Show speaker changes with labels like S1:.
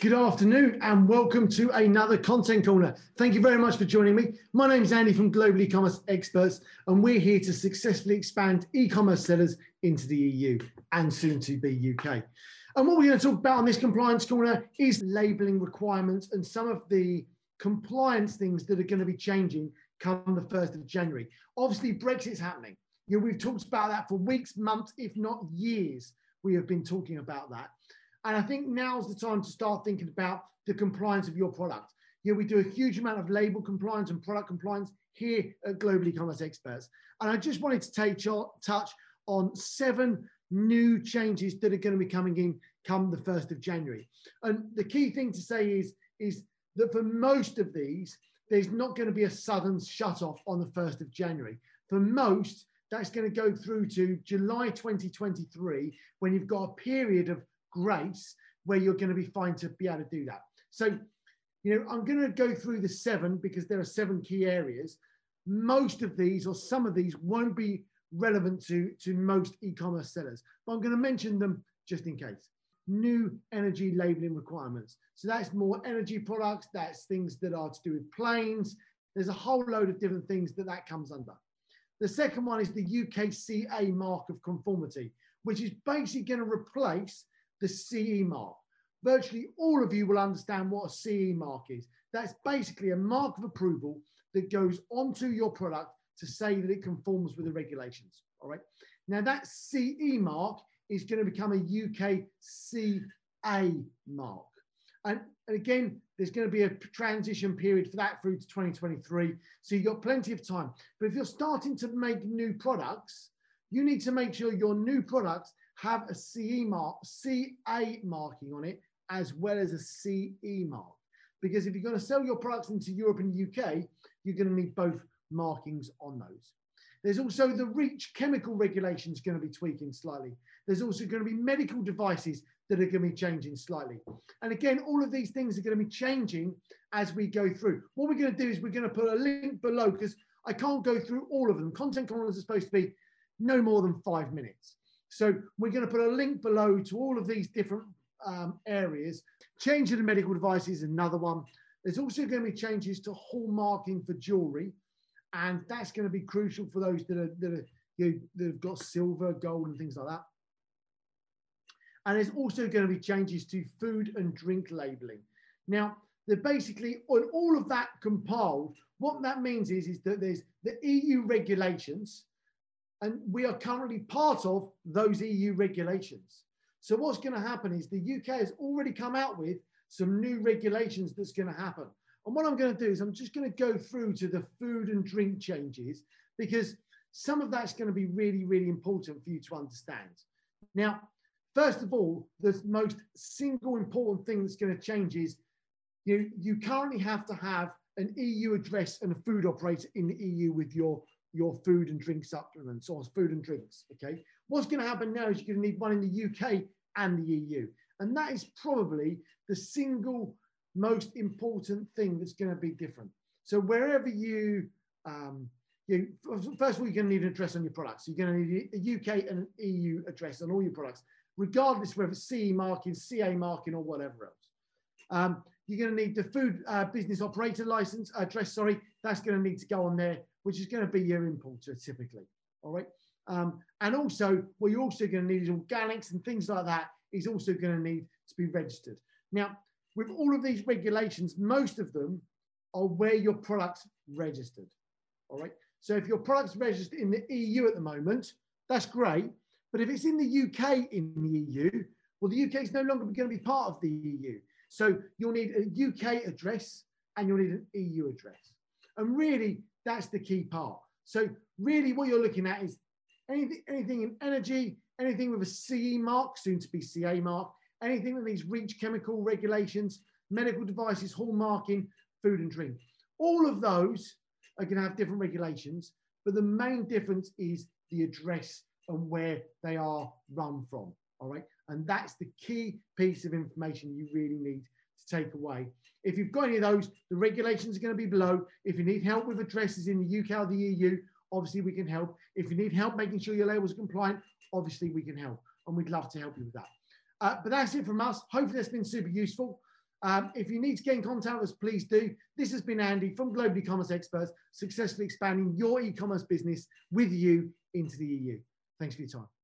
S1: Good afternoon and welcome to another Content Corner. Thank you very much for joining me. My name is Andy from Global E-Commerce Experts and we're here to successfully expand e-commerce sellers into the EU and soon to be UK. And what we're going to talk about on this Compliance Corner is labelling requirements and some of the compliance things that are going to be changing come the 1st of January. Obviously, Brexit's happening. You know, we've talked about that for weeks, months, if not years. We have been talking about that. And I think now's the time to start thinking about the compliance of your product. Know, we do a huge amount of label compliance and product compliance here at Global E-Commerce Experts. And I just wanted to take your, touch on seven new changes that are going to be coming in come the 1st of January. And the key thing to say is, is that for most of these, there's not going to be a sudden shut off on the 1st of January. For most, that's going to go through to July 2023 when you've got a period of grace where you're going to be fine to be able to do that. So, you know, I'm going to go through the seven because there are seven key areas. Most of these or some of these won't be relevant to, to most e-commerce sellers, but I'm going to mention them just in case. New energy labeling requirements. So that's more energy products, that's things that are to do with planes. There's a whole load of different things that that comes under. The second one is the UKCA mark of conformity, which is basically going to replace the CE mark. Virtually all of you will understand what a CE mark is. That's basically a mark of approval that goes onto your product to say that it conforms with the regulations. All right. Now that CE mark is going to become a UK CA mark. And, and again, there's going to be a transition period for that through to 2023. So you've got plenty of time. But if you're starting to make new products, you need to make sure your new products have a CE mark, CA marking on it, as well as a CE mark. Because if you're going to sell your products into Europe and UK, you're going to need both markings on those. There's also the REACH chemical regulations going to be tweaking slightly. There's also going to be medical devices that are going to be changing slightly. And again, all of these things are going to be changing as we go through. What we're going to do is we're going to put a link below because I can't go through all of them. Content corners are supposed to be no more than five minutes. So we're going to put a link below to all of these different um, areas. Changing the medical device is another one. There's also going to be changes to hallmarking for jewelry, and that's going to be crucial for those that are that are you know, that have got silver, gold, and things like that. And there's also going to be changes to food and drink labeling. Now, they're basically on all of that compiled. What that means is, is that there's the EU regulations, and we are currently part of those EU regulations. So what's going to happen is the UK has already come out with some new regulations that's going to happen. And what I'm going to do is I'm just going to go through to the food and drink changes because some of that's going to be really, really important for you to understand. Now, first of all, the most single important thing that's going to change is you, you currently have to have an EU address and a food operator in the EU with your your food and drink supplements or food and drinks. Okay. What's going to happen now is you're going to need one in the UK and the EU. And that is probably the single most important thing that's going to be different. So wherever you, um, you first of all, you're going to need an address on your products. You're going to need a UK and an EU address on all your products, regardless whether it's CE marking, CA marking, or whatever else. Um, you're going to need the food uh, business operator license address. Sorry, that's going to need to go on there which is going to be your importer typically. All right. Um, and also, what you're also going to need is organics and things like that is also going to need to be registered. Now, with all of these regulations, most of them are where your product's registered. All right. So if your product's registered in the EU at the moment, that's great. But if it's in the UK in the EU, well, the UK is no longer going to be part of the EU. So you'll need a UK address and you'll need an EU address. And really, that's the key part. So really what you're looking at is anything, anything in energy, anything with a CE mark, soon to be CA mark, anything that needs REACH chemical regulations, medical devices, hallmarking, food and drink. All of those are going to have different regulations, but the main difference is the address and where they are run from. All right. And that's the key piece of information you really need to take away. If you've got any of those, the regulations are going to be below. If you need help with addresses in the UK or the EU, obviously we can help. If you need help making sure your labels are compliant, obviously we can help. And we'd love to help you with that. Uh, but that's it from us. Hopefully that's been super useful. Um, if you need to get in contact with us, please do. This has been Andy from Global E-Commerce Experts, successfully expanding your e-commerce business with you into the EU. Thanks for your time.